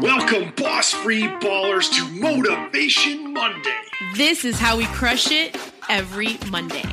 Welcome, boss free ballers, to Motivation Monday. This is how we crush it every Monday.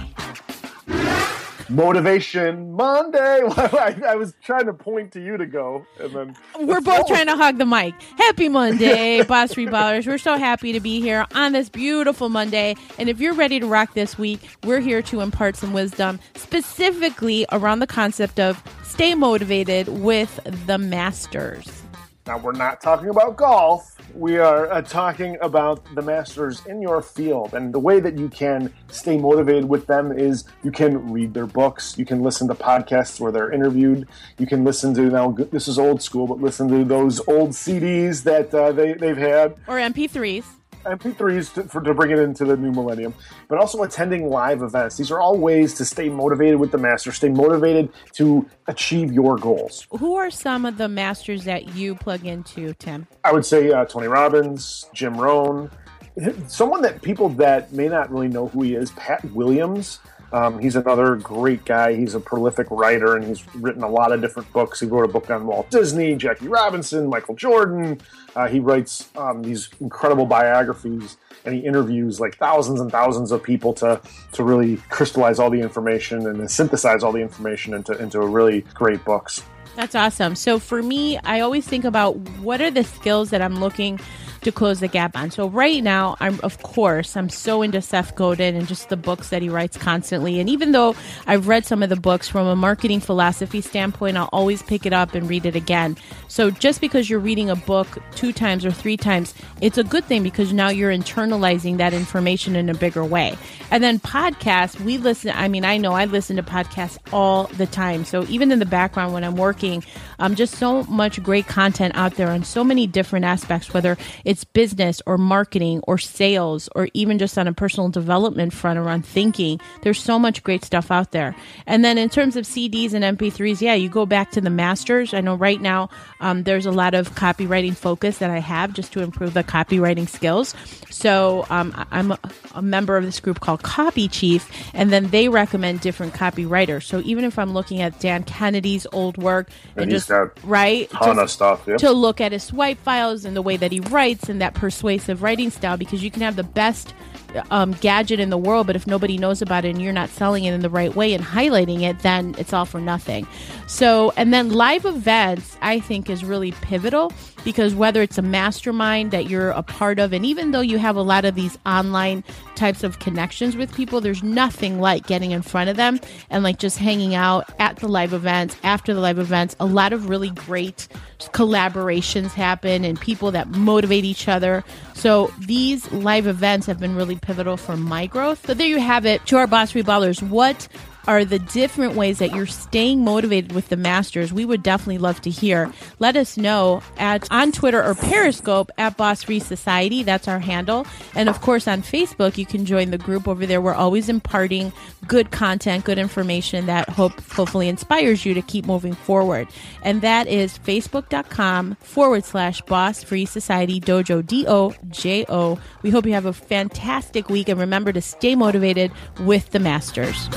Motivation Monday. I, I was trying to point to you to go, and then We're both trying to hug the mic. Happy Monday, Boss Free Ballers. We're so happy to be here on this beautiful Monday. And if you're ready to rock this week, we're here to impart some wisdom, specifically around the concept of stay motivated with the Masters. Now, we're not talking about golf. We are uh, talking about the masters in your field. And the way that you can stay motivated with them is you can read their books. You can listen to podcasts where they're interviewed. You can listen to, now, this is old school, but listen to those old CDs that uh, they, they've had. Or MP3s. MP3s to, for, to bring it into the new millennium, but also attending live events. These are all ways to stay motivated with the master, stay motivated to achieve your goals. Who are some of the masters that you plug into, Tim? I would say uh, Tony Robbins, Jim Rohn, someone that people that may not really know who he is, Pat Williams. Um, he's another great guy. He's a prolific writer and he's written a lot of different books. He wrote a book on Walt Disney, Jackie Robinson, Michael Jordan. Uh, he writes um, these incredible biographies and he interviews like thousands and thousands of people to to really crystallize all the information and then synthesize all the information into into really great books. That's awesome. So for me, I always think about what are the skills that I'm looking to close the gap on. So right now, I'm of course I'm so into Seth Godin and just the books that he writes constantly. And even though I've read some of the books from a marketing philosophy standpoint, I'll always pick it up and read it again. So just because you're reading a book two times or three times, it's a good thing because now you're internalizing that information in a bigger way. And then podcasts, we listen. I mean, I know I listen to podcasts all the time. So even in the background when I'm working, um, just so much great content out there on so many different aspects, whether it's business or marketing or sales or even just on a personal development front around thinking. There's so much great stuff out there. And then in terms of CDs and MP3s, yeah, you go back to the masters. I know right now um, there's a lot of copywriting focus that I have just to improve the copywriting skills. So um, I'm a, a member of this group called Copy Chief, and then they recommend different copywriters. So even if I'm looking at Dan Kennedy's old work and, And just right ton just of stuff. Yep. to look at his swipe files and the way that he writes and that persuasive writing style because you can have the best um, gadget in the world, but if nobody knows about it and you're not selling it in the right way and highlighting it, then it's all for nothing. So, and then live events, I think, is really pivotal because whether it's a mastermind that you're a part of, and even though you have a lot of these online types of connections with people, there's nothing like getting in front of them and like just hanging out at the live events, after the live events. A lot of really great collaborations happen and people that motivate each other. So these live events have been really pivotal for my growth. So there you have it. To our Boss Free Ballers, what are the different ways that you're staying motivated with the masters. We would definitely love to hear. Let us know at on twitter or periscope at boss free society. That's our handle. And of course on facebook you can join the group over there. We're always imparting good content good information that hope hopefully inspires you to keep moving forward. And that is facebook.com forward slash boss free society dojo d-o-j-o we hope you have a fantastic week and remember to stay motivated with the masters